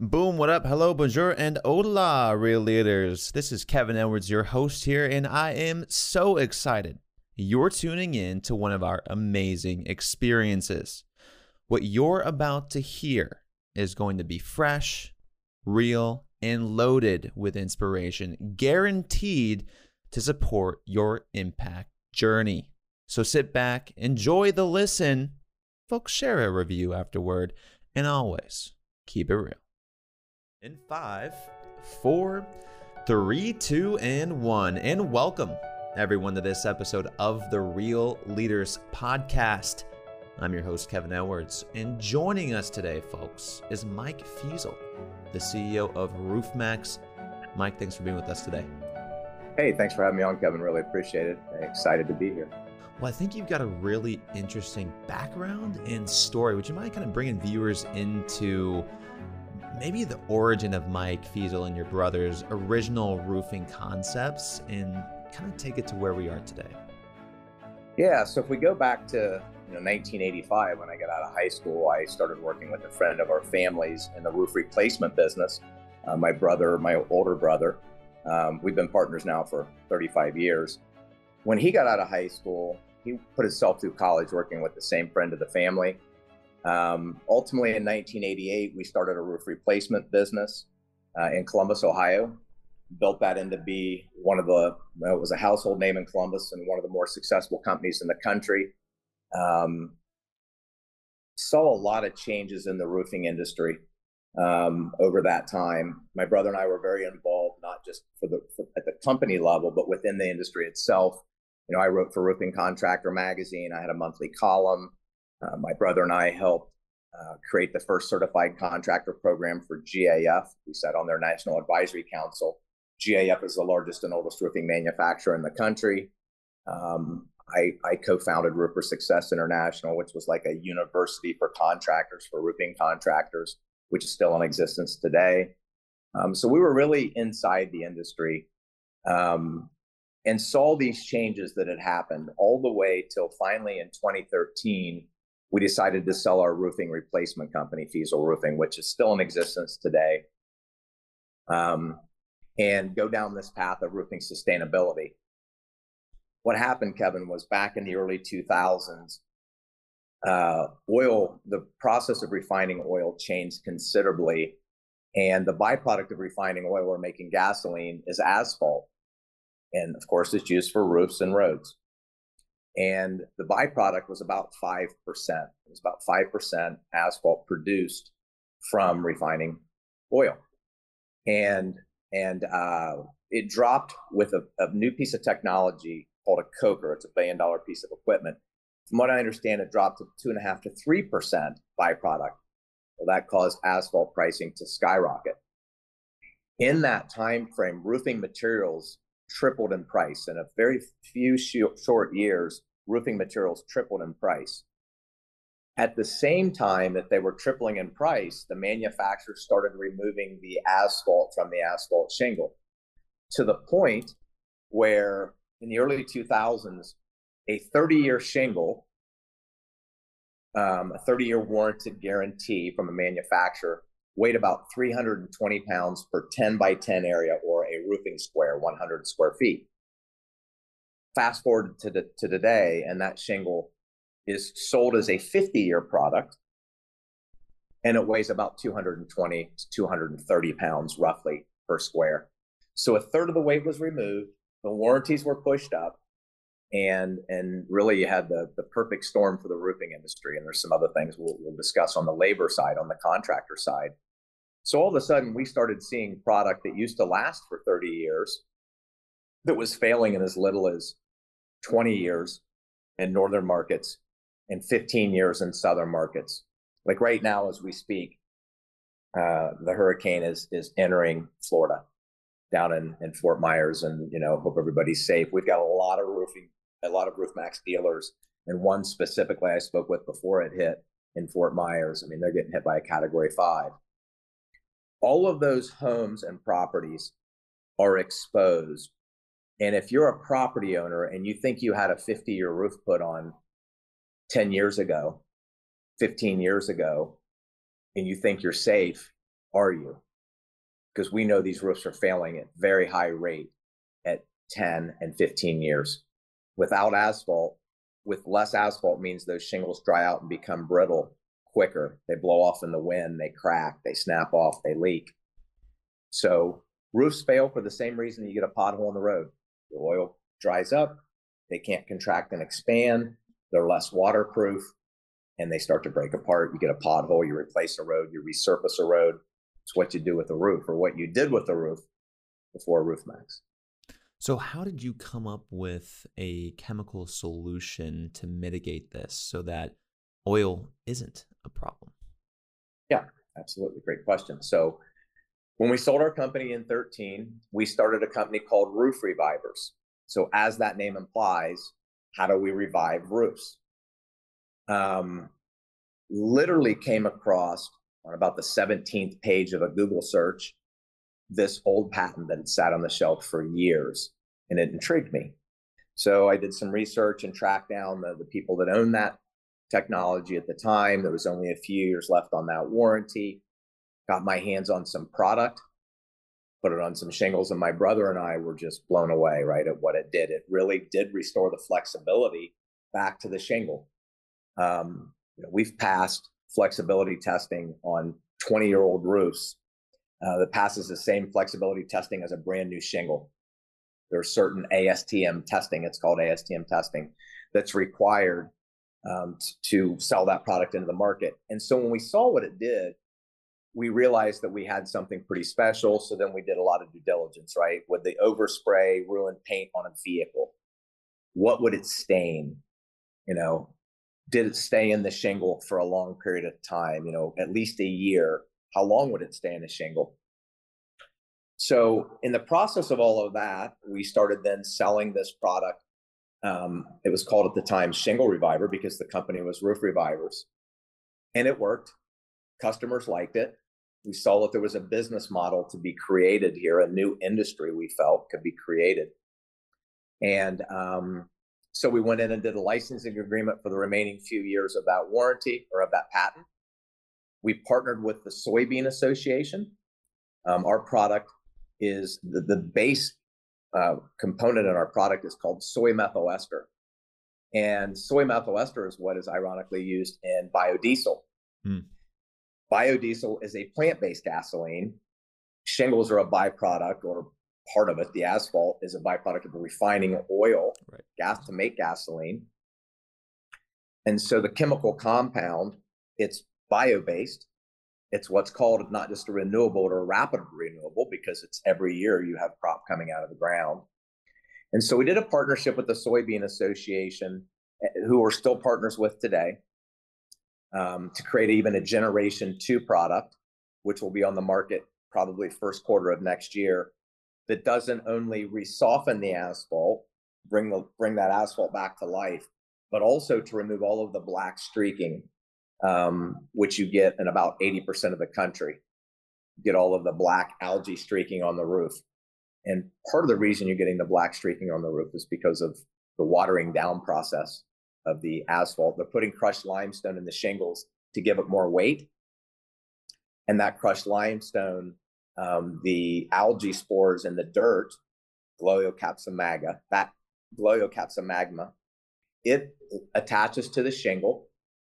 Boom, what up? Hello, bonjour, and hola, real leaders. This is Kevin Edwards, your host here, and I am so excited. You're tuning in to one of our amazing experiences. What you're about to hear is going to be fresh, real, and loaded with inspiration, guaranteed to support your impact journey. So sit back, enjoy the listen, folks, share a review afterward, and always keep it real. In five, four, three, two, and one. And welcome everyone to this episode of the Real Leaders Podcast. I'm your host, Kevin Edwards. And joining us today, folks, is Mike Feasel, the CEO of Roof Maxx. Mike, thanks for being with us today. Hey, thanks for having me on, Kevin. Really appreciate it. Excited to be here. Well, I think you've got a really interesting background and story. Would you mind kind of bringing viewers into maybe the origin of Mike Feasel and your brother's original roofing concepts and kind of take it to where we are today. Yeah, so if we go back to you know 1985 when I got out of high school, I started working with a friend of our families in the roof replacement business. Uh, my brother, my older brother, um, we've been partners now for 35 years. When he got out of high school, he put himself through college working with the same friend of the family. Um, ultimately, in 1988, we started a roof replacement business uh, in Columbus, Ohio. Built that into be one of the, well, it was a household name in Columbus and one of the more successful companies in the country. Um, saw a lot of changes in the roofing industry um, over that time. My brother and I were very involved, not just for the for, at the company level, but within the industry itself. You know, I wrote for Roofing Contractor magazine. I had a monthly column. Uh, my brother and I helped uh, create the first certified contractor program for GAF. We sat on their National Advisory Council. GAF is the largest and oldest roofing manufacturer in the country. Um, I, I co-founded Roofer Success International, which was like a university for contractors, for roofing contractors, which is still in existence today. Um, so we were really inside the industry um, and saw these changes that had happened all the way till finally in 2013 we decided to sell our roofing replacement company, Feasel Roofing, which is still in existence today, um, and go down this path of roofing sustainability. What happened, Kevin, was back in the early 2000s, uh, oil, the process of refining oil changed considerably. And the byproduct of refining oil or making gasoline is asphalt. And of course, it's used for roofs and roads and the byproduct was about 5%. It was about 5% asphalt produced from refining oil. And, and uh, it dropped with a, a, new piece of technology called a coker. It's a billion dollar piece of equipment. From what I understand, it dropped to two and a half to 3% byproduct. Well, that caused asphalt pricing to skyrocket. In that time frame, roofing materials tripled in price. In a very few short years, roofing materials tripled in price. At the same time that they were tripling in price, the manufacturers started removing the asphalt from the asphalt shingle to the point where in the early 2000s, a 30 year shingle, um, a 30 year warranted guarantee from a manufacturer, weighed about 320 pounds per 10 by 10 area square, 100 square feet fast forward to, the, to today, and that shingle is sold as a 50 year product, and it weighs about 220 to 230 pounds roughly per square. So a third of the weight was removed, the warranties were pushed up, and and really you had the the perfect storm for the roofing industry. And there's some other things we'll, we'll discuss on the labor side, on the contractor side. So all of a sudden, we started seeing product that used to last for 30 years that was failing in as little as 20 years in northern markets and 15 years in southern markets. Like right now, as we speak, uh, the hurricane is is entering Florida, down in, in Fort Myers, and you know, hope everybody's safe. We've got a lot of roofing, a lot of Roof Maxx dealers, and one specifically I spoke with before it hit in Fort Myers. I mean, they're getting hit by a Category Five. All of those homes and properties are exposed and if you're a property owner and you think you had a 50 year roof put on 10 years ago, 15 years ago, and you think you're safe, are you? Because we know these roofs are failing at very high rate at 10 and 15 years. Without asphalt, with less asphalt means those shingles dry out and become brittle quicker. They blow off in the wind, they crack, they snap off, they leak. So roofs fail for the same reason you get a pothole in the road. The oil dries up, they can't contract and expand, they're less waterproof, and they start to break apart. You get a pothole, you replace a road, you resurface a road. It's what you do with the roof or what you did with the roof before Roof Maxx. So, how did you come up with a chemical solution to mitigate this so that oil isn't a problem? Yeah, absolutely. Great question. So, when we sold our company in 13, we started a company called Roof Revivers. So, as that name implies, how do we revive roofs? Um, literally came across on about the 17th page of a Google search this old patent that had sat on the shelf for years, and it intrigued me. So I did some research and tracked down the, the people that own that technology at the time. There was only a few years left on that warranty. Got my hands on some product, put it on some shingles, and my brother and I were just blown away, right, at what it did. It really did restore the flexibility back to the shingle. Um, you know, we've passed flexibility testing on 20 year old roofs uh, that passes the same flexibility testing as a brand new shingle. There's certain ASTM testing, it's called ASTM testing, that's required um, to sell that product into the market. And so when we saw what it did, we realized that we had something pretty special. So then we did a lot of due diligence, right? Would the overspray ruin paint on a vehicle? What would it stain? You know, did it stay in the shingle for a long period of time? You know, at least a year how long would it stay in the shingle? So, in the process of all of that, we started then selling this product. Um, it was called at the time Shingle Reviver because the company was Roof Revivers. And it worked. Customers liked it. We saw that there was a business model to be created here, a new industry we felt could be created. And um, so we went in and did a licensing agreement for the remaining few years of that warranty or of that patent. We partnered with the Soybean Association. Um, our product is the, the base uh, component in our product is called soy methyl ester. And soy methyl ester is what is ironically used in biodiesel. Hmm. Biodiesel is a plant based gasoline. Shingles are a byproduct or part of it. The asphalt is a byproduct of the refining oil, right. gas to make gasoline. And so the chemical compound, it's bio based. It's what's called not just a renewable or a rapid renewable because it's every year you have crop coming out of the ground. And so we did a partnership with the Soybean Association, eh, who we're still partners with today, um, to create even a Generation 2 product, which will be on the market probably first quarter of next year, that doesn't only resoften the asphalt, bring, the, bring that asphalt back to life, but also to remove all of the black streaking um, which you get in about 80% of the country. You get all of the black algae streaking on the roof. And part of the reason you're getting the black streaking on the roof is because of the watering down process of the asphalt. They're putting crushed limestone in the shingles to give it more weight. And that crushed limestone, um, the algae spores in the dirt, Gloeocapsa magma, that Gloeocapsa magma, it attaches to the shingle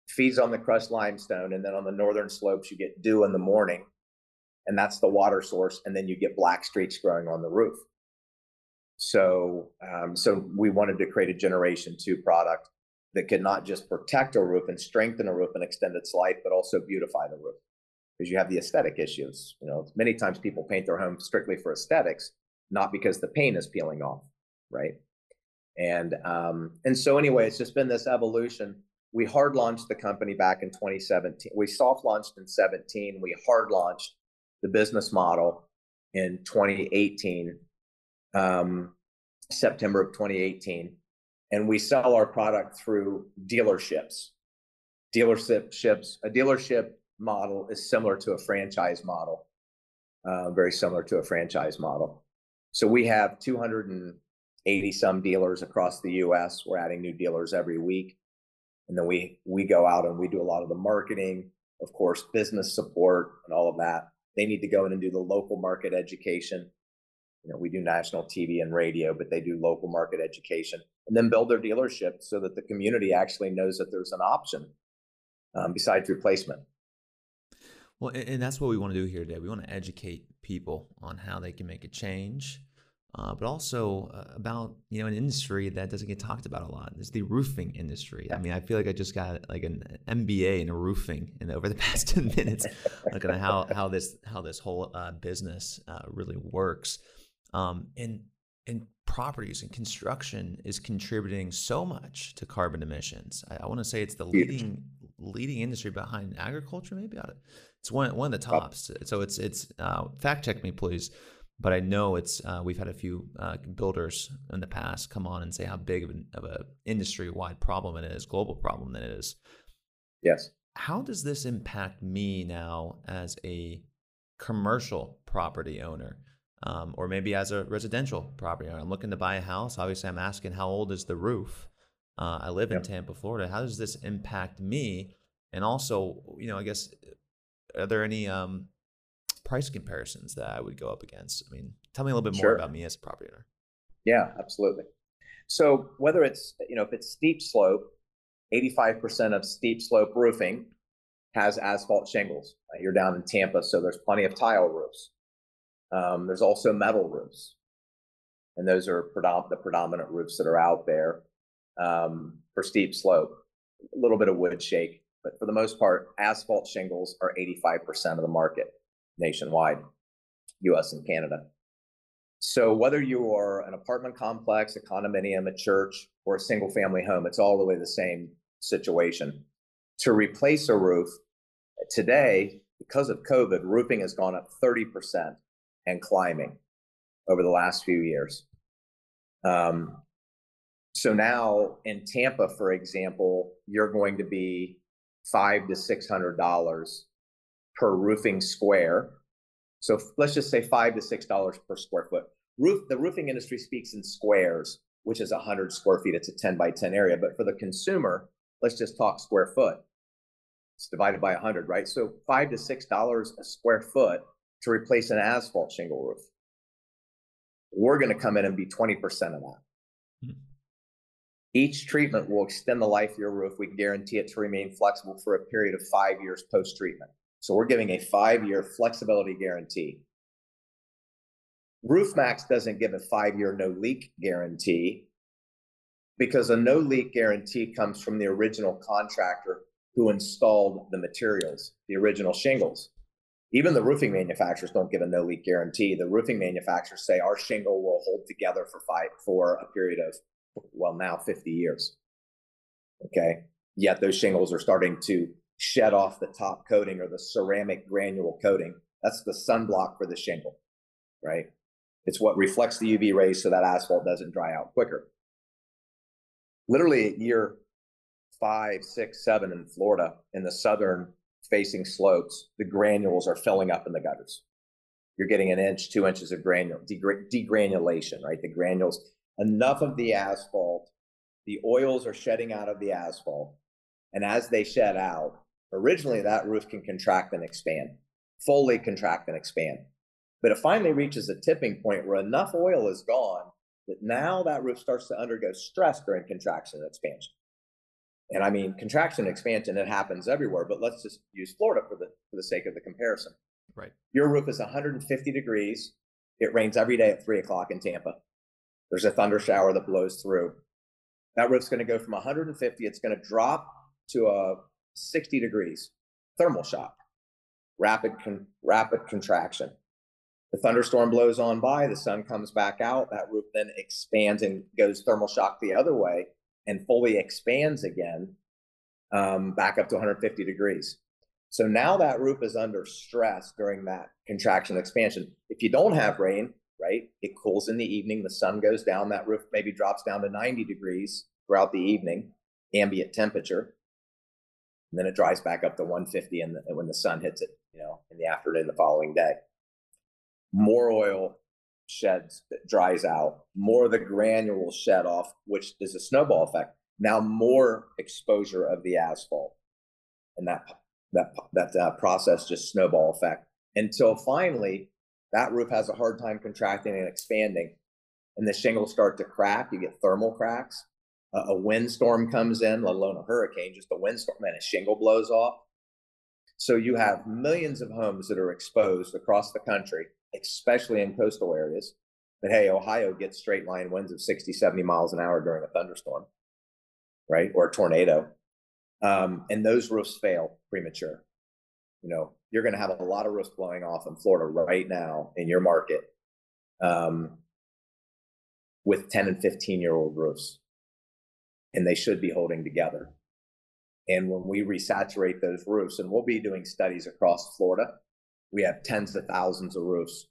feeds on the crushed limestone, and then on the northern slopes you get dew in the morning, and that's the water source, and then you get black streaks growing on the roof. So, um, so we wanted to create a generation two product that could not just protect a roof and strengthen a roof and extend its life, but also beautify the roof because you have the aesthetic issues. You know, many times people paint their home strictly for aesthetics, not because the paint is peeling off, right? And um, and so anyway, it's just been this evolution we hard launched the company back in 2017. We soft launched in 17. We hard launched the business model in 2018, um, September of 2018. And we sell our product through dealerships. Dealerships, a dealership model is similar to a franchise model, uh, very similar to a franchise model. So we have 280 some dealers across the US. We're adding new dealers every week and then we we go out and we do a lot of the marketing of course business support and all of that They need to go in and do the local market education. You know, we do national TV and radio, but they do local market education and then build their dealership so that the community actually knows that there's an option um, besides replacement. Well, and that's what we want to do here today. We want to educate people on how they can make a change, uh, but also uh, about you know an industry that doesn't get talked about a lot. It's the roofing industry. I mean, I feel like I just got like an MBA in roofing, and over the past ten minutes, looking at how how this how this whole uh, business uh, really works, um, and and properties and construction is contributing so much to carbon emissions. I, I want to say it's the leading leading industry behind agriculture, maybe. It's one one of the tops. So it's it's uh, fact check me please, but I know it's uh, we've had a few uh, builders in the past come on and say how big of, an, of a industry wide problem it is, global problem that it is. Yes. How does this impact me now as a commercial property owner? Um, or maybe as a residential property owner, I'm looking to buy a house. Obviously, I'm asking how old is the roof. Uh, I live in Tampa, Florida. How does this impact me? And also, you know, I guess are there any um, price comparisons that I would go up against? I mean, tell me a little bit more about me as a property owner. Yeah, absolutely. So whether it's you know if it's steep slope, 85% of steep slope roofing has asphalt shingles. You're down in Tampa, so there's plenty of tile roofs. Um, there's also metal roofs, and those are predom- the predominant roofs that are out there um, for steep slope. A little bit of wood shake, but for the most part, asphalt shingles are 85% of the market nationwide, US and Canada. So whether you are an apartment complex, a condominium, a church, or a single family home, it's all really the same situation. To replace a roof today, because of COVID, roofing has gone up 30% and climbing over the last few years. Um, so now in Tampa, for example, you're going to be five to six hundred dollars per roofing square. So let's just say five to six dollars per square foot. Roof the roofing industry speaks in squares, which is a hundred square feet. It's a 10 by 10 area. But for the consumer, let's just talk square foot. It's divided by a hundred, right? So five to six dollars a square foot to replace an asphalt shingle roof. We're going to come in and be 20% of that. Hmm. Each treatment will extend the life of your roof. We guarantee it to remain flexible for a period of five years post treatment. So we're giving a five year flexibility guarantee. Roof Maxx doesn't give a five year no leak guarantee because a no leak guarantee comes from the original contractor who installed the materials, the original shingles. Even the roofing manufacturers don't give a no leak guarantee. The roofing manufacturers say our shingle will hold together for five for a period of well, now 50 years. Okay. Yet those shingles are starting to shed off the top coating or the ceramic granule coating. That's the sunblock for the shingle, right? It's what reflects the UV rays so that asphalt doesn't dry out quicker. Literally at year five, six, seven in Florida, in the southern facing slopes, the granules are filling up in the gutters. You're getting an inch, two inches of granule, degranulation, right? The granules enough of the asphalt, the oils are shedding out of the asphalt. And as they shed out, originally that roof can contract and expand, fully contract and expand. But it finally reaches a tipping point where enough oil is gone that now that roof starts to undergo stress during contraction and expansion. And I mean, contraction and expansion, it happens everywhere, but let's just use Florida for the, for the sake of the comparison. Right. Your roof is 150 degrees. It rains every day at three o'clock in Tampa. There's a thunder shower that blows through. That roof's going to go from 150, it's going to drop to a 60 degrees, thermal shock, rapid, con- rapid contraction. The thunderstorm blows on by, the sun comes back out, that roof then expands and goes thermal shock the other way and fully expands again um, back up to 150 degrees. So now that roof is under stress during that contraction expansion. If you don't have rain, right? It cools in the evening, the sun goes down, that roof maybe drops down to 90 degrees throughout the evening, ambient temperature. And then it dries back up to 150 and when the sun hits it, you know, in the afternoon the following day. More oil sheds, dries out, more of the granules shed off, which is a snowball effect. Now more exposure of the asphalt, and that that that uh, process just snowball effect until finally that roof has a hard time contracting and expanding. And the shingles start to crack. You get thermal cracks. A windstorm comes in, let alone a hurricane, just a windstorm, and a shingle blows off. So you have millions of homes that are exposed across the country, especially in coastal areas. But hey, Ohio gets straight line winds of 60, 70 miles an hour during a thunderstorm, right? Or a tornado. Um, and those roofs fail premature. You know, you're going to have a lot of roofs blowing off in Florida right now in your market um, with 10 and 15 year old roofs. And they should be holding together. And when we resaturate those roofs, and we'll be doing studies across Florida, we have tens of thousands of roofs.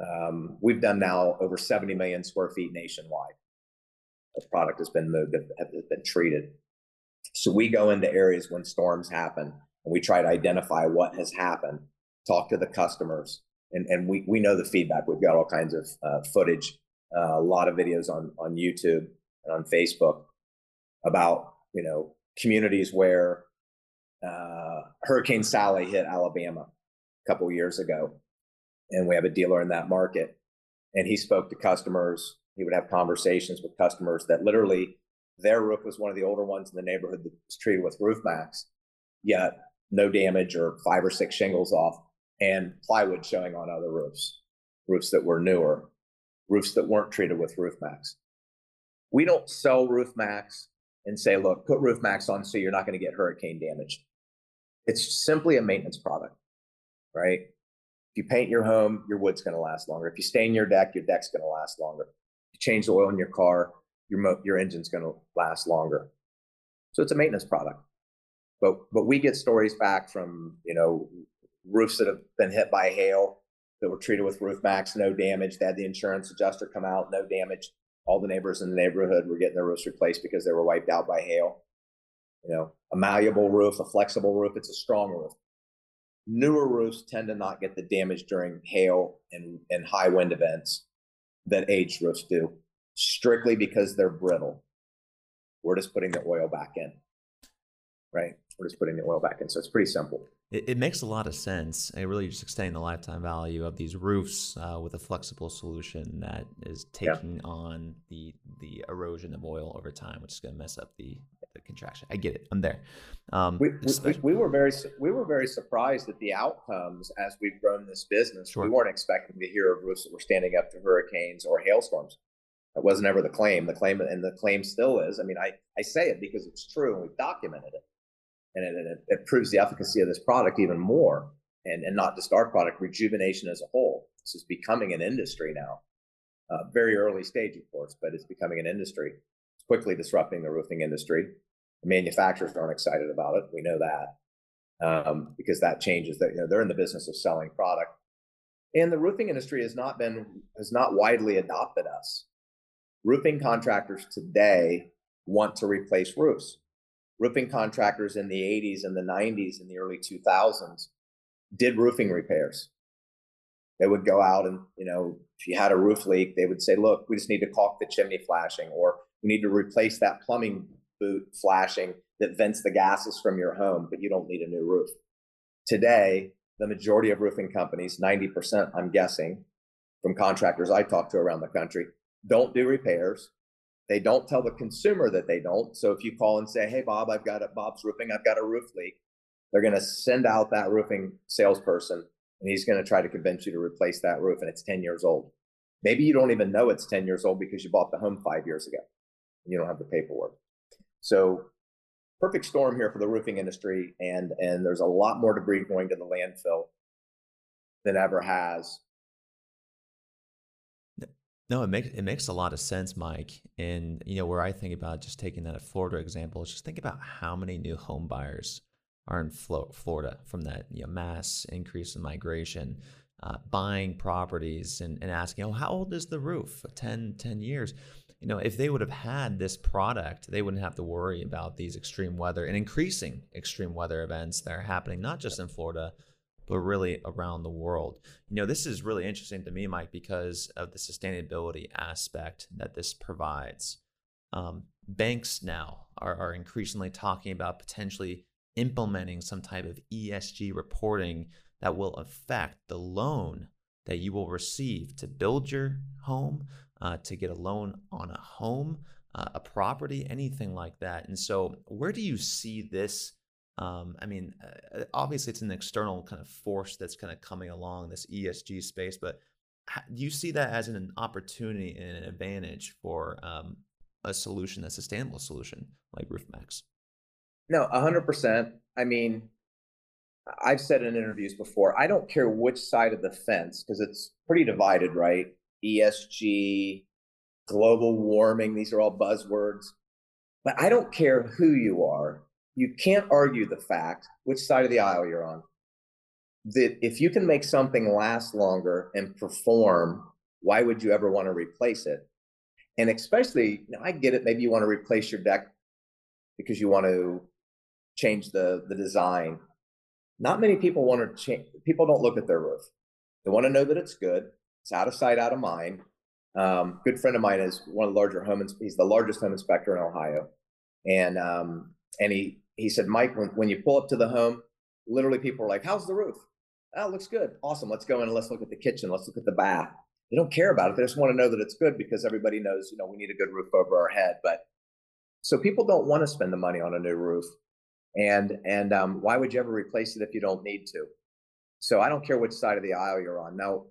Um, we've done now over 70 million square feet nationwide. The product has been moved, has been treated. So we go into areas when storms happen and we try to identify what has happened, talk to the customers, and, and we, we know the feedback. We've got all kinds of uh, footage, uh, a lot of videos on, on YouTube and on Facebook about, you know, communities where uh, Hurricane Sally hit Alabama a couple years ago. And we have a dealer in that market. And he spoke to customers. He would have conversations with customers that literally their roof was one of the older ones in the neighborhood that was treated with Roof Maxx, yet no damage or five or six shingles off, and plywood showing on other roofs, roofs that were newer, roofs that weren't treated with Roof Maxx. We don't sell Roof Maxx and say, look, put Roof Maxx on so you're not going to get hurricane damage. It's simply a maintenance product, right? If you paint your home, your wood's going to last longer. If you stain your deck, your deck's going to last longer. If you change the oil in your car, your mo- your engine's going to last longer. So it's a maintenance product. But but we get stories back from you know roofs that have been hit by hail that were treated with Roof Maxx, no damage. They had the insurance adjuster come out, no damage. All the neighbors in the neighborhood were getting their roofs replaced because they were wiped out by hail. You know, a malleable roof, a flexible roof, it's a strong roof. Newer roofs tend to not get the damage during hail and, and high wind events that aged roofs do strictly because they're brittle. We're just putting the oil back in, right? We're just putting the oil back in. So it's pretty simple. It, it makes a lot of sense. It really just extending the lifetime value of these roofs uh, with a flexible solution that is taking yeah. on the the erosion of oil over time, which is going to mess up the, the contraction. I get it. I'm there. Um, we, we, we, were very we were very surprised at the outcomes as we've grown this business. Sure. We weren't expecting to hear of roofs that were standing up to hurricanes or hailstorms. That wasn't ever the claim. The claim, and the claim still is. I mean, I, I say it because it's true and we've documented it. And it, it, it proves the efficacy of this product even more. And, and not just our product, rejuvenation as a whole. This is becoming an industry now. Uh, very early stage, of course, but it's becoming an industry. It's quickly disrupting the roofing industry. The manufacturers aren't excited about it. We know that um, because that changes. That you know, they're in the business of selling product, and the roofing industry has not been has not widely adopted us roofing contractors today want to replace roofs. Roofing contractors in the 80s and the 90s and the early 2000s did roofing repairs. They would go out and, you know, if you had a roof leak, they would say, look, we just need to caulk the chimney flashing, or we need to replace that plumbing boot flashing that vents the gases from your home, but you don't need a new roof. Today, the majority of roofing companies, 90%, I'm guessing, from contractors I talk to around the country, don't do repairs. They don't tell the consumer that they don't. So if you call and say, "Hey, Bob, I've got a Bob's roofing, I've got a roof leak," they're going to send out that roofing salesperson, and he's going to try to convince you to replace that roof, and it's ten years old. Maybe you don't even know it's ten years old because you bought the home five years ago, and you don't have the paperwork. So perfect storm here for the roofing industry, and and there's a lot more debris going to the landfill than ever has no, it makes it makes a lot of sense, Mike. And you know, where I think about just taking that Florida example is just think about how many new home buyers are in Florida from that you know, mass increase in migration, uh, buying properties and, and asking, oh, how old is the roof? 10, 10 years. You know, if they would have had this product, they wouldn't have to worry about these extreme weather and increasing extreme weather events that are happening not just in Florida, but really around the world. You know, this is really interesting to me, Mike, because of the sustainability aspect that this provides. Um, banks now are, are increasingly talking about potentially implementing some type of ESG reporting that will affect the loan that you will receive to build your home, uh, to get a loan on a home, uh, a property, anything like that. And so, where do you see this? Um, I mean, uh, obviously, it's an external kind of force that's kind of coming along this ESG space, but do you see that as an opportunity and an advantage for um, a solution, a sustainable solution like Roof Maxx? No, 100%. I mean, I've said in interviews before, I don't care which side of the fence because it's pretty divided, right? ESG, global warming, these are all buzzwords. But I don't care who you are. You can't argue the fact which side of the aisle you're on. That if you can make something last longer and perform, why would you ever want to replace it? And especially, you know, I get it. Maybe you want to replace your deck because you want to change the the design. Not many people want to change. People don't look at their roof. They want to know that it's good. It's out of sight, out of mind. Um, good friend of mine is one of the larger home. He's the largest home inspector in Ohio, and um, and he he said, Mike, when, when you pull up to the home, literally people are like, "How's the roof? Oh, looks good. Awesome. Let's go in and let's look at the kitchen. Let's look at the bath." They don't care about it. They just want to know that it's good because everybody knows, you know, we need a good roof over our head. But so people don't want to spend the money on a new roof, and and um, why would you ever replace it if you don't need to? So I don't care which side of the aisle you're on. Now,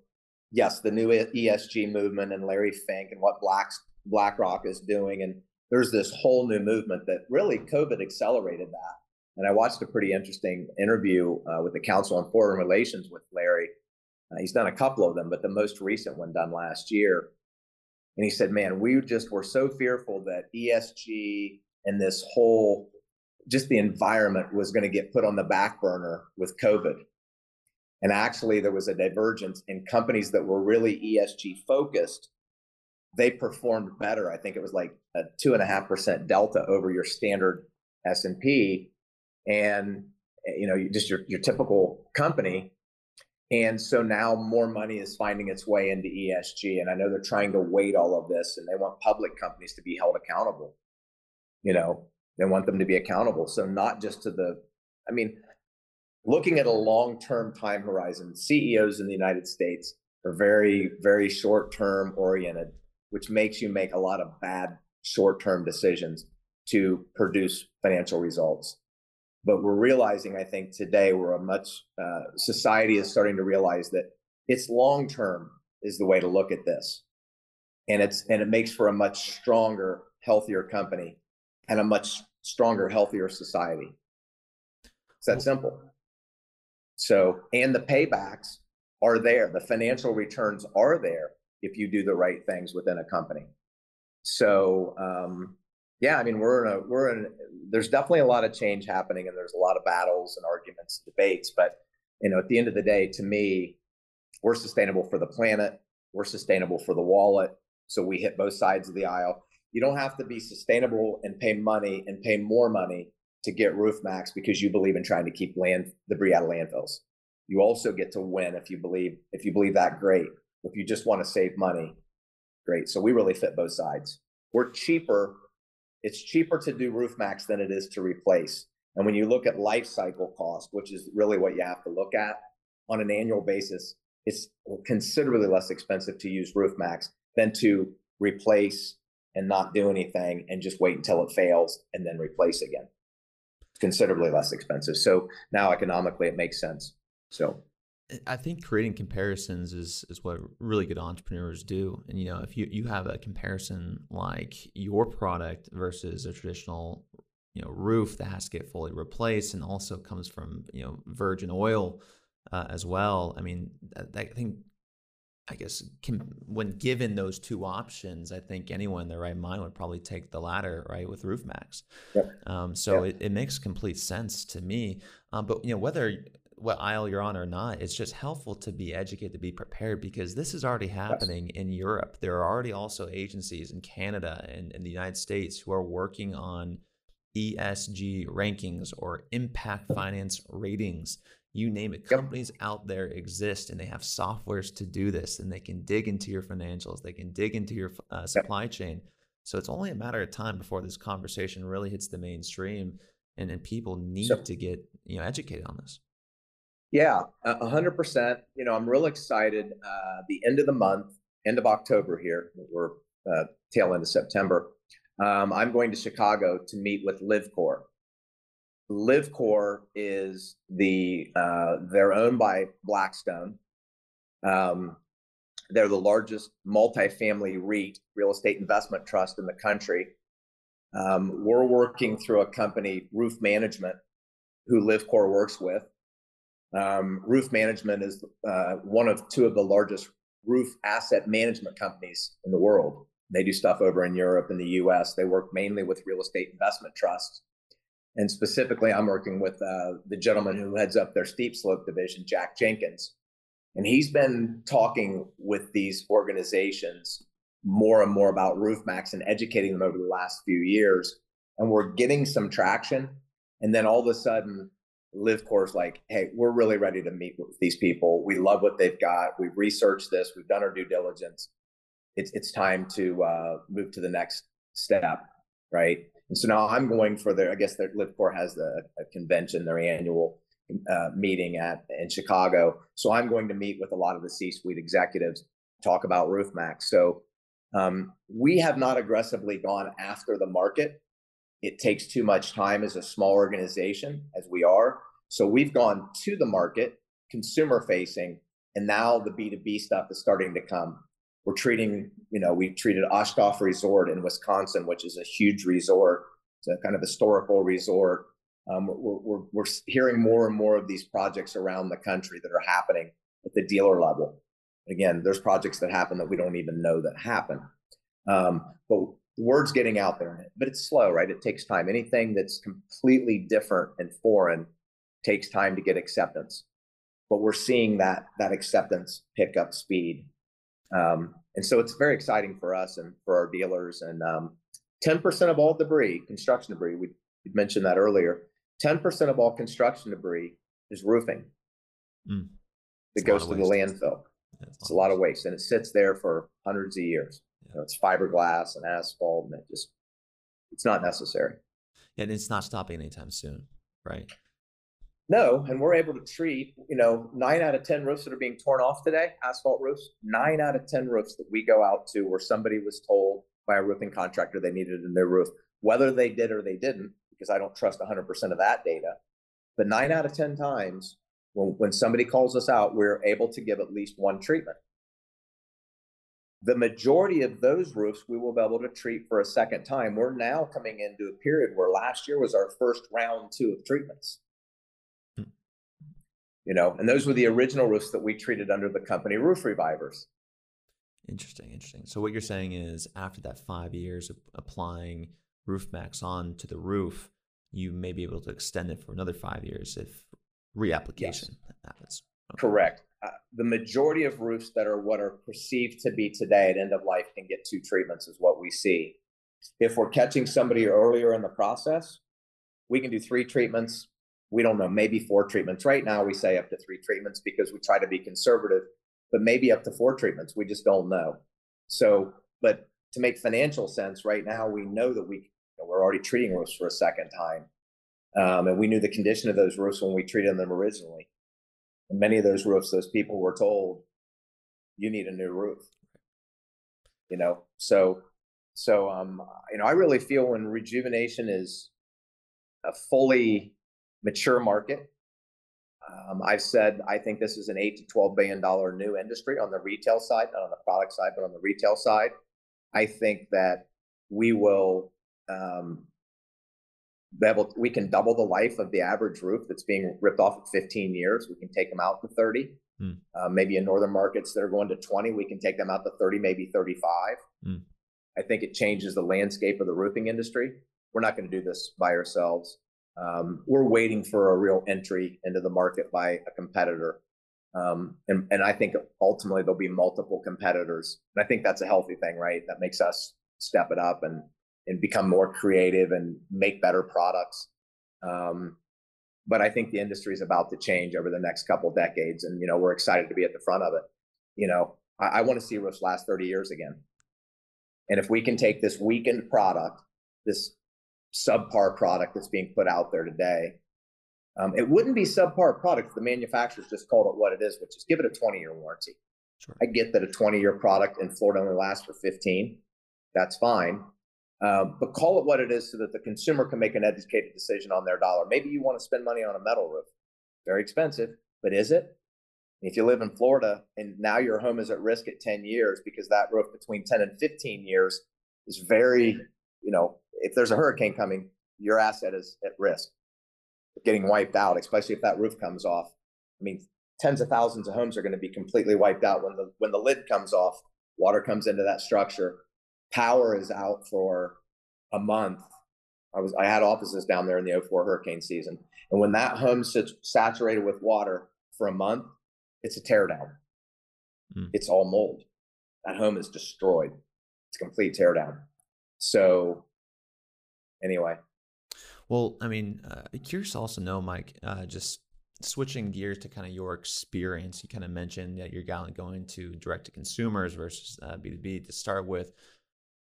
yes, the new ESG movement and Larry Fink and what Black's, BlackRock is doing. And there's this whole new movement that really COVID accelerated that. And I watched a pretty interesting interview uh, with the Council on Foreign Relations with Larry. Uh, he's done a couple of them, but the most recent one done last year. And he said, man, we just were so fearful that ESG and this whole, just the environment was going to get put on the back burner with COVID. And actually, there was a divergence in companies that were really ESG focused. They performed better. I think it was like a two and a half percent delta over your standard S and P, and eh, you know, just your your typical company. And so now more money is finding its way into ESG. And I know they're trying to weight all of this, and they want public companies to be held accountable. You know, they want them to be accountable. So not just to the, I mean, looking at a long term time horizon, CEOs in the United States are very, very short term oriented, which makes you make a lot of bad short term decisions to produce financial results. But we're realizing, I think, today we're a much, uh, society is starting to realize that it's long term is the way to look at this. And it's, and it makes for a much stronger, healthier company and a much stronger, healthier society. It's that simple. So, and the paybacks are there. The financial returns are there if you do the right things within a company. So, um, yeah, I mean, we're in a, we're in, there's definitely a lot of change happening and there's a lot of battles and arguments, and debates. But, you know, at the end of the day, to me, we're sustainable for the planet. We're sustainable for the wallet. So we hit both sides of the aisle. You don't have to be sustainable and pay money and pay more money to get Roof Maxx because you believe in trying to keep land debris out of landfills. You also get to win if you believe if you believe that great. If you just want to save money, great. So we really fit both sides. We're cheaper. It's cheaper to do Roof Maxx than it is to replace. And when you look at life cycle cost, which is really what you have to look at on an annual basis, it's considerably less expensive to use Roof Maxx than to replace and not do anything and just wait until it fails and then replace again It's considerably less expensive. So now economically it makes sense. So I think creating comparisons is is what really good entrepreneurs do. And you know, if you you have a comparison like your product versus a traditional you know roof that has to get fully replaced and also comes from you know virgin oil uh, as well. I mean, I think I guess can, when given those two options, I think anyone in their right mind would probably take the latter, right, with Roof Maxx. Yep. Um, so yep. it, it makes complete sense to me. Um, but you know whether what aisle you're on or not, it's just helpful to be educated, to be prepared, because this is already happening yes. in Europe. There are already also agencies in Canada and in the United States who are working on ESG rankings or impact finance ratings you name it. Yep. Companies out there exist and they have softwares to do this and they can dig into your financials, they can dig into your uh, supply yep. chain. So it's only a matter of time before this conversation really hits the mainstream and, and people need so, to get you know educated on this. Yeah, a hundred percent. You know, I'm real excited. Uh, the end of the month, end of October here, we're uh, tail end of September. Um, I'm going to Chicago to meet with LivCor. LivCor is the uh, they're owned by Blackstone. Um, they're the largest multifamily REIT, real estate investment trust in the country. Um, we're working through a company, Roof Management, who LivCor works with. Um, roof Management is uh, one of two of the largest roof asset management companies in the world. They do stuff over in Europe and the US. They work mainly with real estate investment trusts. And specifically, I'm working with uh, the gentleman who heads up their steep slope division, Jack Jenkins. And he's been talking with these organizations more and more about Roof Maxx and educating them over the last few years. And we're getting some traction. And then all of a sudden, LivCor's like, hey, we're really ready to meet with these people. We love what they've got. We've researched this. We've done our due diligence. It's it's time to uh, move to the next step, right? And so now I'm going for their. I guess their Live LivCor has the a convention, their annual uh, meeting at in Chicago. So I'm going to meet with a lot of the C-suite executives, talk about Roof Maxx. So um, we have not aggressively gone after the market. It takes too much time as a small organization, as we are. So we've gone to the market, consumer facing, and now the B2B stuff is starting to come. We're treating, you know, we treated Osthoff Resort in Wisconsin, which is a huge resort. It's a kind of historical resort um, we're, we're, we're hearing more and more of these projects around the country that are happening at the dealer level. Again, there's projects that happen that we don't even know that happen. Um, but word's getting out there, but it's slow, right? It takes time. Anything that's completely different and foreign takes time to get acceptance. But we're seeing that that acceptance pick up speed, um, and so it's very exciting for us and for our dealers. And um, 10% of all debris, construction debris, we mentioned that earlier, 10% of all construction debris is roofing mm. that goes to the landfill. It's a lot of waste and it sits there for hundreds of years. You know, it's fiberglass and asphalt and it just, it's not necessary. And it's not stopping anytime soon, right? No, and we're able to treat, you know, nine out of 10 roofs that are being torn off today, asphalt roofs, nine out of 10 roofs that we go out to where somebody was told by a roofing contractor they needed in their roof, whether they did or they didn't, because I don't trust 100% of that data. But nine out of 10 times, when, when somebody calls us out, we're able to give at least one treatment. The majority of those roofs we will be able to treat for a second time. We're now coming into a period where last year was our first round two of treatments. Hmm. You know, and those were the original roofs that we treated under the company Roof Revivers. Interesting, interesting. So what you're saying is after that five years of applying Roof Maxx on to the roof, you may be able to extend it for another five years if reapplication yes. happens. Okay. Correct. Uh, the majority of roofs that are what are perceived to be today at end of life can get two treatments, is what we see. If we're catching somebody earlier in the process, we can do three treatments. We don't know, maybe four treatments. Right now, we say up to three treatments because we try to be conservative, but maybe up to four treatments. We just don't know. So, but to make financial sense, right now, we know that we know, we're already treating roofs for a second time. Um, and we knew the condition of those roofs when we treated them originally. And many of those roofs, those people were told, you need a new roof. You know, so so um, you know, I really feel when rejuvenation is a fully mature market. Um, I've said I think this is an eight to twelve billion dollar new industry on the retail side, not on the product side, but on the retail side. I think that we will um, able we can double the life of the average roof that's being ripped off at 15 years. We can take them out to 30. Mm. Uh, maybe in northern markets that are going to 20, we can take them out to 30, maybe 35. Mm. I think it changes the landscape of the roofing industry. We're not going to do this by ourselves. Um, we're waiting for a real entry into the market by a competitor. Um, and, and I think ultimately there'll be multiple competitors. And I think that's a healthy thing, right? That makes us step it up and and become more creative and make better products. Um, but I think the industry is about to change over the next couple decades, and you know we're excited to be at the front of it. You know, I, I want to see roofs last 30 years again. And if we can take this weakened product, this subpar product that's being put out there today, Um, it wouldn't be subpar product. if The manufacturers just called it what it is, which is give it a 20 year warranty. Sure. I get that a 20 year product in Florida only lasts for 15. That's fine. Um, but call it what it is so that the consumer can make an educated decision on their dollar. Maybe you want to spend money on a metal roof. Very expensive, but is it? If you live in Florida and now your home is at risk at 10 years because that roof between 10 and 15 years is very, you know, if there's a hurricane coming, your asset is at risk of getting wiped out, especially if that roof comes off. I mean, tens of thousands of homes are going to be completely wiped out when the when the lid comes off, water comes into that structure, power is out for a month. I was I had offices down there in the 04 hurricane season. And when that home sits saturated with water for a month, it's a teardown. Mm. It's all mold. That home is destroyed. It's a complete teardown. So anyway. Well, I mean, uh, curious to also know, Mike, uh, just switching gears to kind of your experience, you kind of mentioned that you're going to direct to consumers versus uh, B2B to start with.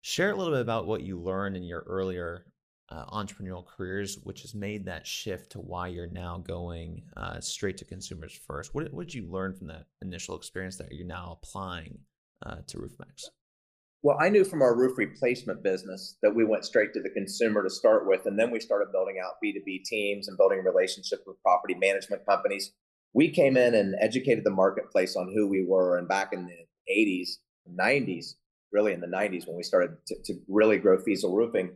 Share a little bit about what you learned in your earlier uh, entrepreneurial careers, which has made that shift to why you're now going uh, straight to consumers first. What, what, did you learn from that initial experience that you're now applying uh, to Roof Maxx? Well, I knew from our roof replacement business that we went straight to the consumer to start with, and then we started building out B2B teams and building relationships with property management companies. We came in and educated the marketplace on who we were. And back in the 80s, 90s, really in the 90s, when we started to, to really grow Feasel Roofing,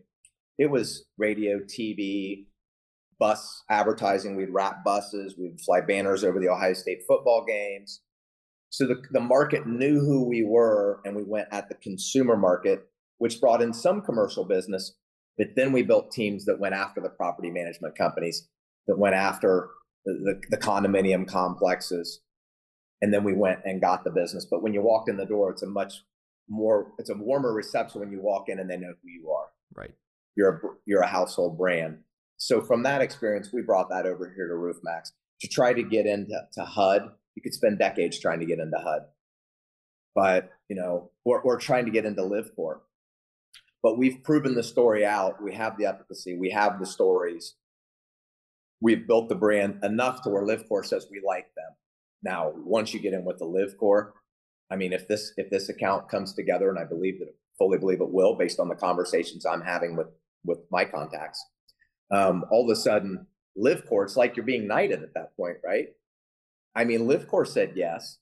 it was radio, TV, bus advertising. We'd wrap buses, we'd fly banners over the Ohio State football games. So the, the market knew who we were, and we went at the consumer market, which brought in some commercial business. But then we built teams that went after the property management companies, that went after the, the, the condominium complexes. And then we went and got the business. But when you walked in the door, it's a much more, it's a warmer reception when you walk in and they know who you are. Right. You're a, you're a household brand. So from that experience, we brought that over here to Roof Maxx to try to get into to HUD you could spend decades trying to get into HUD, but you know, we're, we're trying to get into LivCor. But we've proven the story out. We have the efficacy. We have the stories. We've built the brand enough to where LivCor says we like them. Now, once you get in with the LivCor, I mean, if this if this account comes together, and I believe that fully believe it will, based on the conversations I'm having with with my contacts, um, all of a sudden, LivCor, it's like you're being knighted at that point, right? I mean, LivCor said yes.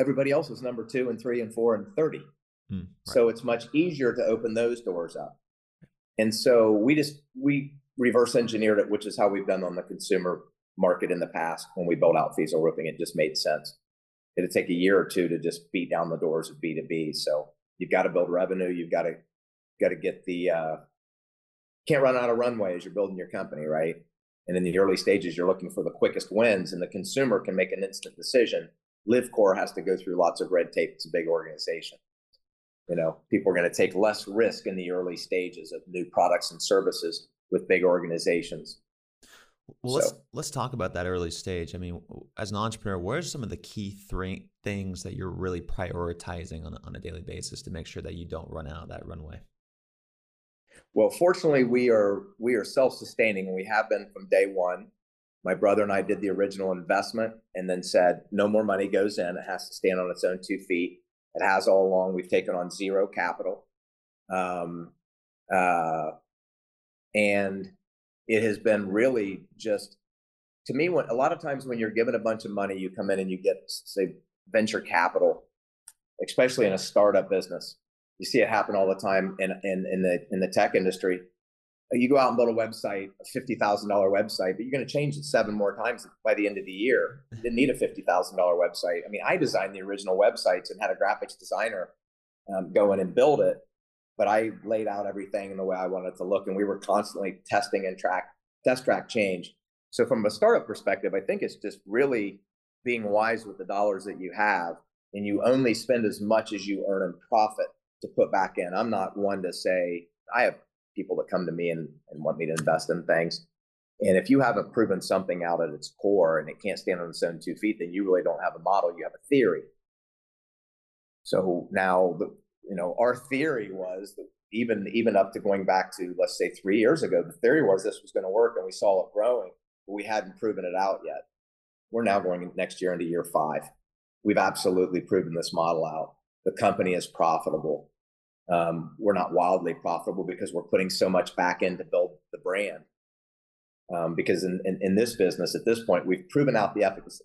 Everybody else was number two and three and four and 30. Mm, right. So it's much easier to open those doors up. And so we just, we reverse engineered it, which is how we've done on the consumer market in the past when we built out Feasel Roofing. It just made sense. It'd take a year or two to just beat down the doors of B2B. So you've got to build revenue. You've got to, got to get the, uh, can't run out of runway as you're building your company, right? And in the early stages, you're looking for the quickest wins, and the consumer can make an instant decision. LivCor has to go through lots of red tape. It's a big organization. You know, people are going to take less risk in the early stages of new products and services with big organizations. Well, so. let's let's talk about that early stage. I mean, as an entrepreneur, what are some of the key three things that you're really prioritizing on on a daily basis to make sure that you don't run out of that runway? Well, fortunately, we are we are self-sustaining. and We have been from day one. My brother and I did the original investment, and then said no more money goes in. It has to stand on its own two feet. It has all along. We've taken on zero capital, um, uh, and it has been really just to me. When a lot of times when you're given a bunch of money, you come in and you get say venture capital, especially in a startup business you see it happen all the time in, in, in the in the tech industry. You go out and build a website, a fifty thousand dollar website, but you're going to change it seven more times by the end of the year. You didn't need a fifty thousand dollar website. I mean, I designed the original websites and had a graphics designer um, go in and build it, but I laid out everything in the way I wanted it to look, and we were constantly testing and track test track change. So from a startup perspective, I think it's just really being wise with the dollars that you have, and you only spend as much as you earn in profit to put back in. I'm not one to say, I have people that come to me and, and want me to invest in things. And if you haven't proven something out at its core and it can't stand on its own two feet, then you really don't have a model. You have a theory. So now, the, you know, our theory was even even up to going back to let's say three years ago, the theory was this was going to work, and we saw it growing, but we hadn't proven it out yet. We're now going next year into year five. We've absolutely proven this model out. The company is profitable. Um, we're not wildly profitable because we're putting so much back in to build the brand. Um, because in, in, in this business, at this point, we've proven out the efficacy.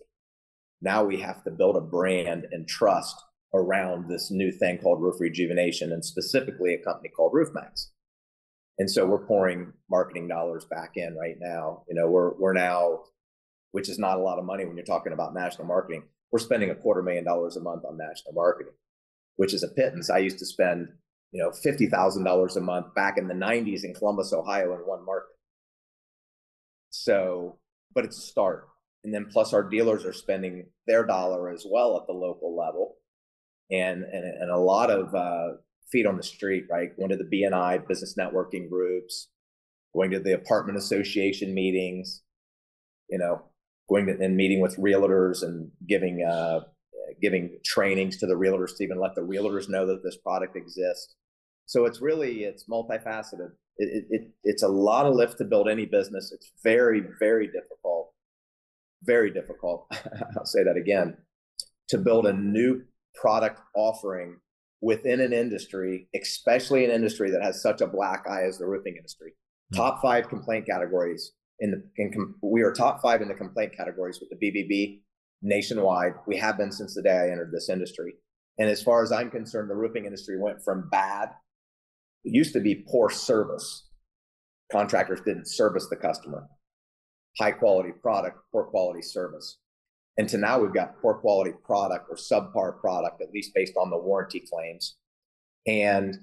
Now we have to build a brand and trust around this new thing called roof rejuvenation and specifically a company called Roof Maxx. And so we're pouring marketing dollars back in right now. You know, we're we're now, which is not a lot of money when you're talking about national marketing. We're spending a quarter million dollars a month on national marketing, which is a pittance. I used to spend, you know, fifty thousand dollars a month back in the '90s in Columbus, Ohio, in one market. So, but it's a start. And then plus our dealers are spending their dollar as well at the local level and and, and a lot of uh, feet on the street, right? Going to the BNI business networking groups, going to the apartment association meetings, you know, going to, and meeting with realtors and giving uh, giving trainings to the realtors to even let the realtors know that this product exists. So it's really it's multifaceted. It, it, it's a lot of lift to build any business. It's very very difficult, very difficult. I'll say that again to build a new product offering within an industry, especially an industry that has such a black eye as the roofing industry. Mm-hmm. Top five complaint categories in the in com, we are top five in the complaint categories with the BBB nationwide. We have been since the day I entered this industry. And as far as I'm concerned, the roofing industry went from bad, it used to be poor service. Contractors didn't service the customer. High quality product, poor quality service. And to now we've got poor quality product or subpar product, at least based on the warranty claims. And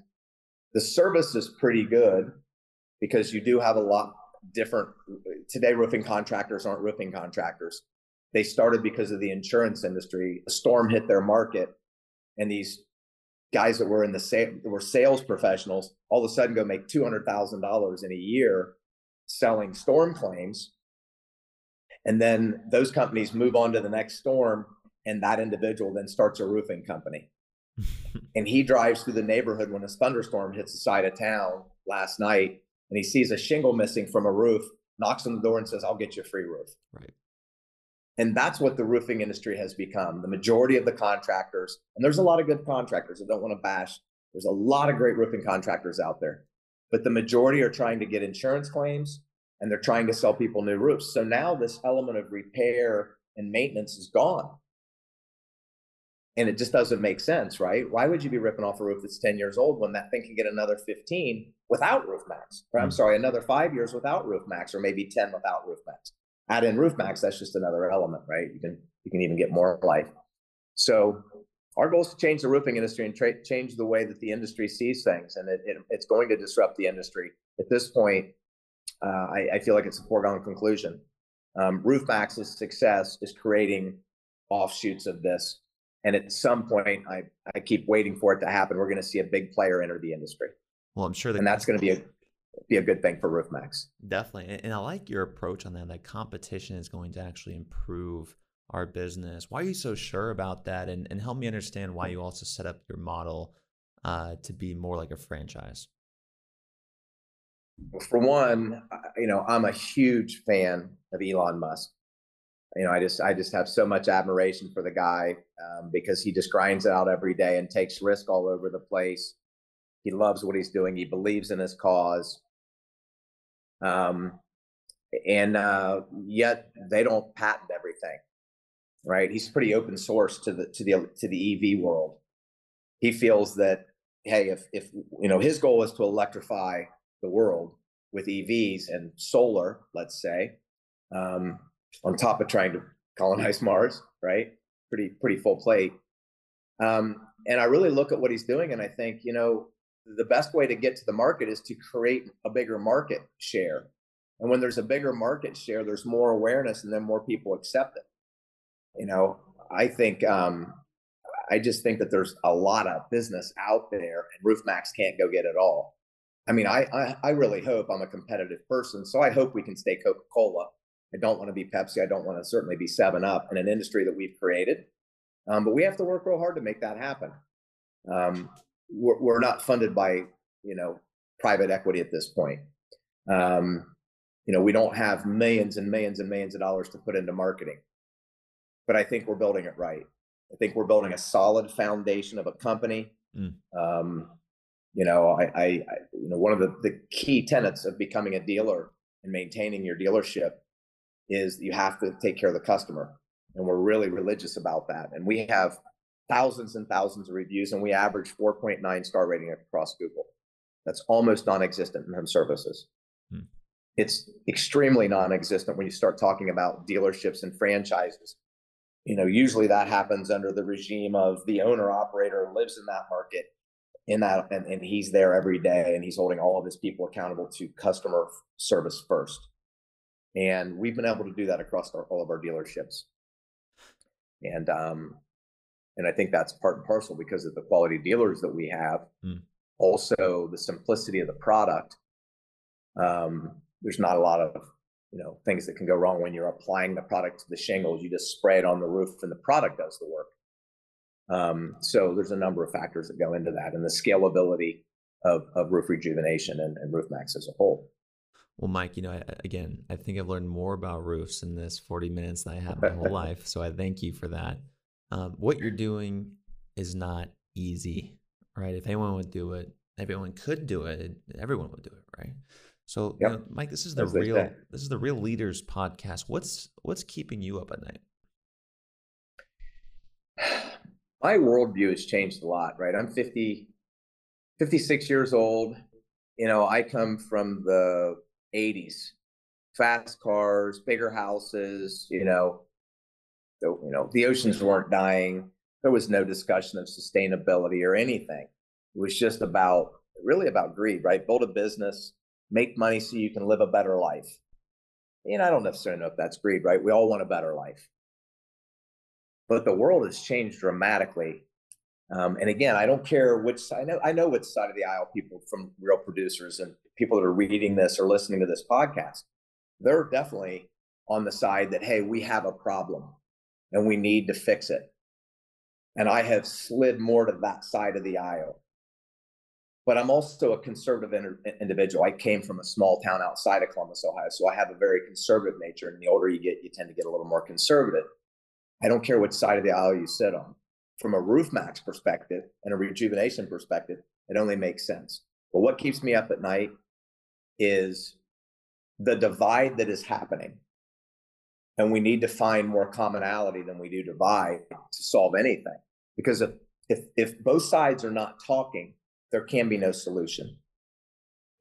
the service is pretty good because you do have a lot different. Today, roofing contractors aren't roofing contractors. They started because of the insurance industry. A storm hit their market, and these guys that were in the were sales professionals all of a sudden go make two hundred thousand dollars in a year selling storm claims and then those companies move on to the next storm, and that individual then starts a roofing company. and he drives through the neighborhood when a thunderstorm hits the side of town last night, and he sees a shingle missing from a roof, knocks on the door and says, I'll get you a free roof. Right. And that's what the roofing industry has become. The majority of the contractors, and there's a lot of good contractors. I don't want to bash. There's a lot of great roofing contractors out there, but the majority are trying to get insurance claims and they're trying to sell people new roofs. So now this element of repair and maintenance is gone. And it just doesn't make sense, right? Why would you be ripping off a roof that's 10 years old when that thing can get another 15 without Roof Maxx? Or I'm mm. sorry, another five years without Roof Maxx, or maybe 10 without Roof Maxx. Add in Roof Maxx, that's just another element, right? You can you can even get more life. So our goal is to change the roofing industry and tra- change the way that the industry sees things, and it, it, it's going to disrupt the industry. At this point, uh, I, I, feel like it's a foregone conclusion. Um, Roof Maxx's success is creating offshoots of this. And at some point, I, I keep waiting for it to happen. We're going to see a big player enter the industry. Well, I'm sure, and that's going to be a be a good thing for Roof Maxx. Definitely, and I like your approach on that. That competition is going to actually improve our business. Why are you so sure about that? And and help me understand why you also set up your model uh, to be more like a franchise. For one, you know, I'm a huge fan of Elon Musk. You know, I just I just have so much admiration for the guy um, because he just grinds it out every day and takes risk all over the place. He loves what he's doing. He believes in his cause. Um, and uh, yet they don't patent everything, right? He's pretty open source to the to the to the EV world. He feels that hey, if if you know his goal is to electrify the world with EVs and solar, let's say, um, on top of trying to colonize Mars, right? Pretty pretty full plate. Um, and I really look at what he's doing, and I think you know the best way to get to the market is to create a bigger market share. And when there's a bigger market share, there's more awareness, and then more people accept it. You know, I think um, I just think that there's a lot of business out there, and Roof Maxx can't go get it all. I mean, I, I, I really hope I'm a competitive person, so I hope we can stay Coca Cola. I don't want to be Pepsi. I don't want to certainly be Seven Up in an industry that we've created. Um, but we have to work real hard to make that happen. Um, we're, we're, not funded by you know, private equity at this point. Um, you know, we don't have millions and millions and millions of dollars to put into marketing, but I think we're building it right. I think we're building a solid foundation of a company. Mm. Um, you know, I, I, I, you know, one of the, the key tenets of becoming a dealer and maintaining your dealership is you have to take care of the customer. And we're really religious about that. And we have thousands and thousands of reviews, and we average 4.9 star rating across Google. That's almost non-existent in home services. Hmm. It's extremely non-existent when you start talking about dealerships and franchises. You know, usually that happens under the regime of the owner operator lives in that market, in that, and, and he's there every day, and he's holding all of his people accountable to customer service first. And we've been able to do that across our, all of our dealerships. And um, and I think that's part and parcel because of the quality dealers that we have. Mm. Also, the simplicity of the product. Um, there's not a lot of you know things that can go wrong when you're applying the product to the shingles. You just spray it on the roof, and the product does the work. Um, so there's a number of factors that go into that, and the scalability of, of roof rejuvenation and, and Roof Maxx as a whole. Well, Mike, you know, I, again, I think I've learned more about roofs in this 40 minutes than I have my whole life. So I thank you for that um, what you're doing is not easy, right? If anyone would do it, everyone could do it. Everyone would do it, right? So, yep. you know, Mike, this is the real this is the real leaders podcast. What's what's keeping you up at night? My worldview has changed a lot, right? I'm 50, 56 years old. You know, I come from the 80s, fast cars, bigger houses, you know, you know, the oceans weren't dying. There was no discussion of sustainability or anything. It was just about really about greed, right? Build a business, make money so you can live a better life. And I don't necessarily know if that's greed, right? We all want a better life. But the world has changed dramatically. Um, and again, I don't care which I know, I know which side of the aisle people from real producers and people that are reading this or listening to this podcast, they're definitely on the side that, hey, we have a problem and we need to fix it. And I have slid more to that side of the aisle. But I'm also a conservative in- individual. I came from a small town outside of Columbus, Ohio. So I have a very conservative nature. And the older you get, you tend to get a little more conservative. I don't care which side of the aisle you sit on. From a Roof Maxx perspective and a rejuvenation perspective, it only makes sense. But what keeps me up at night is the divide that is happening and we need to find more commonality than we do divide to solve anything because if if if both sides are not talking there can be no solution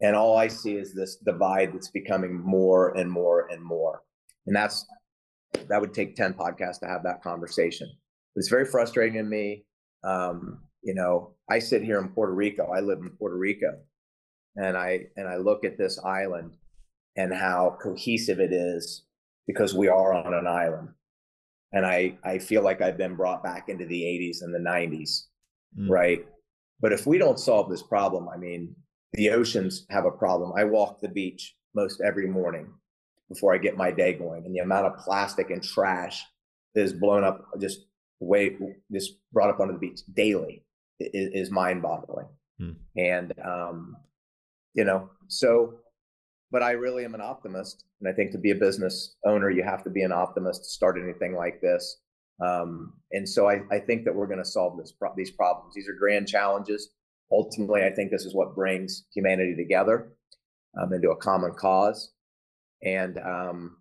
and all i see is this divide that's becoming more and more and more and that's that would take 10 podcasts to have that conversation it's very frustrating to me um, you know i sit here in puerto rico i live in puerto rico and i and i look at this island and how cohesive it is because we are on an island. And I, I feel like I've been brought back into the 80s and the 90s, mm. right? But if we don't solve this problem, I mean, the oceans have a problem. I walk the beach most every morning before I get my day going, and the amount of plastic and trash that is blown up, just way, just brought up onto the beach daily, is, is mind-boggling. Mm. And um, you know, so but I really am an optimist. And I think to be a business owner, you have to be an optimist to start anything like this. Um, and so I, I, think that we're going to solve this pro- these problems. These are grand challenges. Ultimately, I think this is what brings humanity together um, into a common cause. And um,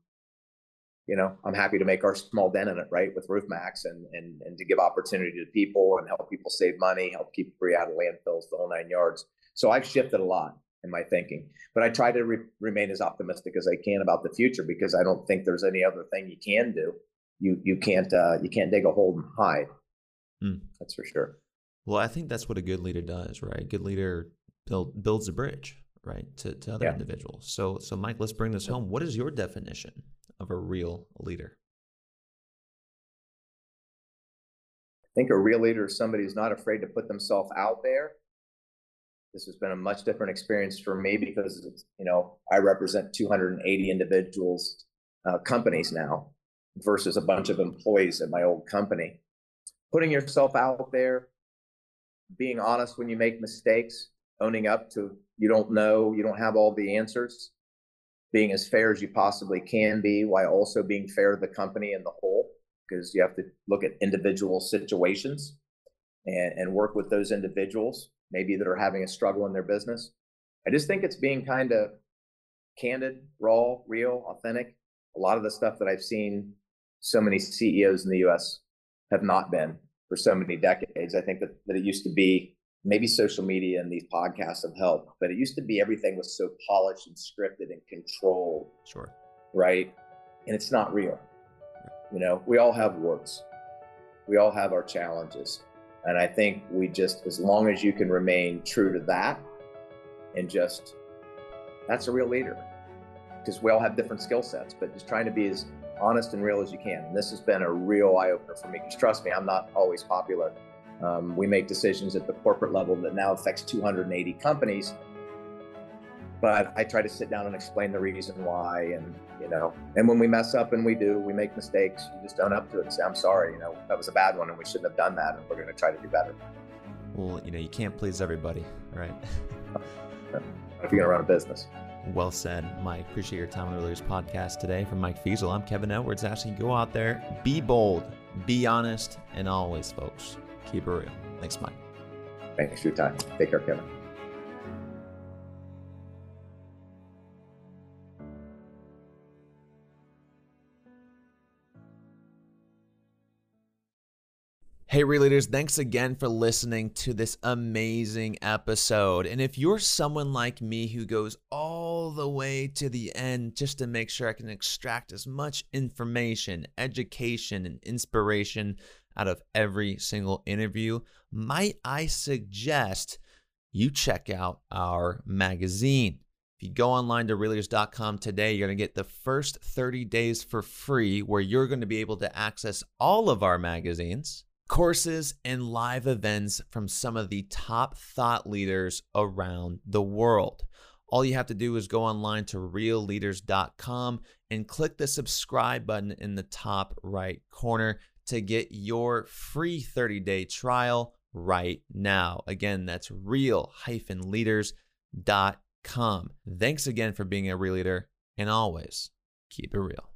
you know, I'm happy to make our small dent in it, right, with Roof Maxx, and and and to give opportunity to people and help people save money, help keep free out of landfills, the whole nine yards. So I've shifted a lot in my thinking. But I try to re- remain as optimistic as I can about the future because I don't think there's any other thing you can do. You you can't uh, you can't dig a hole and hide. Mm. That's for sure. Well, I think that's what a good leader does, right? A good leader build, builds a bridge, right, to, to other yeah. individuals. So, so Mike, let's bring this home. What is your definition of a real leader? I think a real leader is somebody who's not afraid to put themselves out there this has been a much different experience for me because you know I represent 280 individuals, uh, companies now, versus a bunch of employees at my old company. Putting yourself out there, being honest when you make mistakes, owning up to you don't know, you don't have all the answers, being as fair as you possibly can be while also being fair to the company and the whole, because you have to look at individual situations and, and work with those individuals, maybe that are having a struggle in their business. I just think it's being kind of candid, raw, real, authentic. A lot of the stuff that I've seen so many CEOs in the US have not been for so many decades. I think that, that it used to be maybe social media and these podcasts have helped, but it used to be everything was so polished and scripted and controlled. Sure. Right. And it's not real. You know, we all have warts, we all have our challenges. And I think we just, as long as you can remain true to that and just, that's a real leader because we all have different skill sets, but just trying to be as honest and real as you can. And this has been a real eye opener for me because trust me, I'm not always popular. Um, we make decisions at the corporate level that now affects 280 companies. But I try to sit down and explain the reason why, and you know, and when we mess up and we do, we make mistakes. You just own up to it and say, "I'm sorry. You know, that was a bad one, and we shouldn't have done that, and we're going to try to do better." Well, you know, you can't please everybody, right? if you're going to run a business. Well said, Mike. Appreciate your time on the Leaders Podcast today. From Mike Feasel, I'm Kevin Edwards. Asking go out there, be bold, be honest, and always, folks, keep it real. Thanks, Mike. Thanks for your time. Take care, Kevin. Hey, Releaders, thanks again for listening to this amazing episode. And if you're someone like me who goes all the way to the end just to make sure I can extract as much information, education, and inspiration out of every single interview, might I suggest you check out our magazine? If you go online to realleaders.com today, you're going to get the first 30 days for free, where you're going to be able to access all of our magazines courses, and live events from some of the top thought leaders around the world. All you have to do is go online to realleaders.com and click the subscribe button in the top right corner to get your free 30 day trial right now. Again, that's real-leaders.com. Thanks again for being a real leader and always keep it real.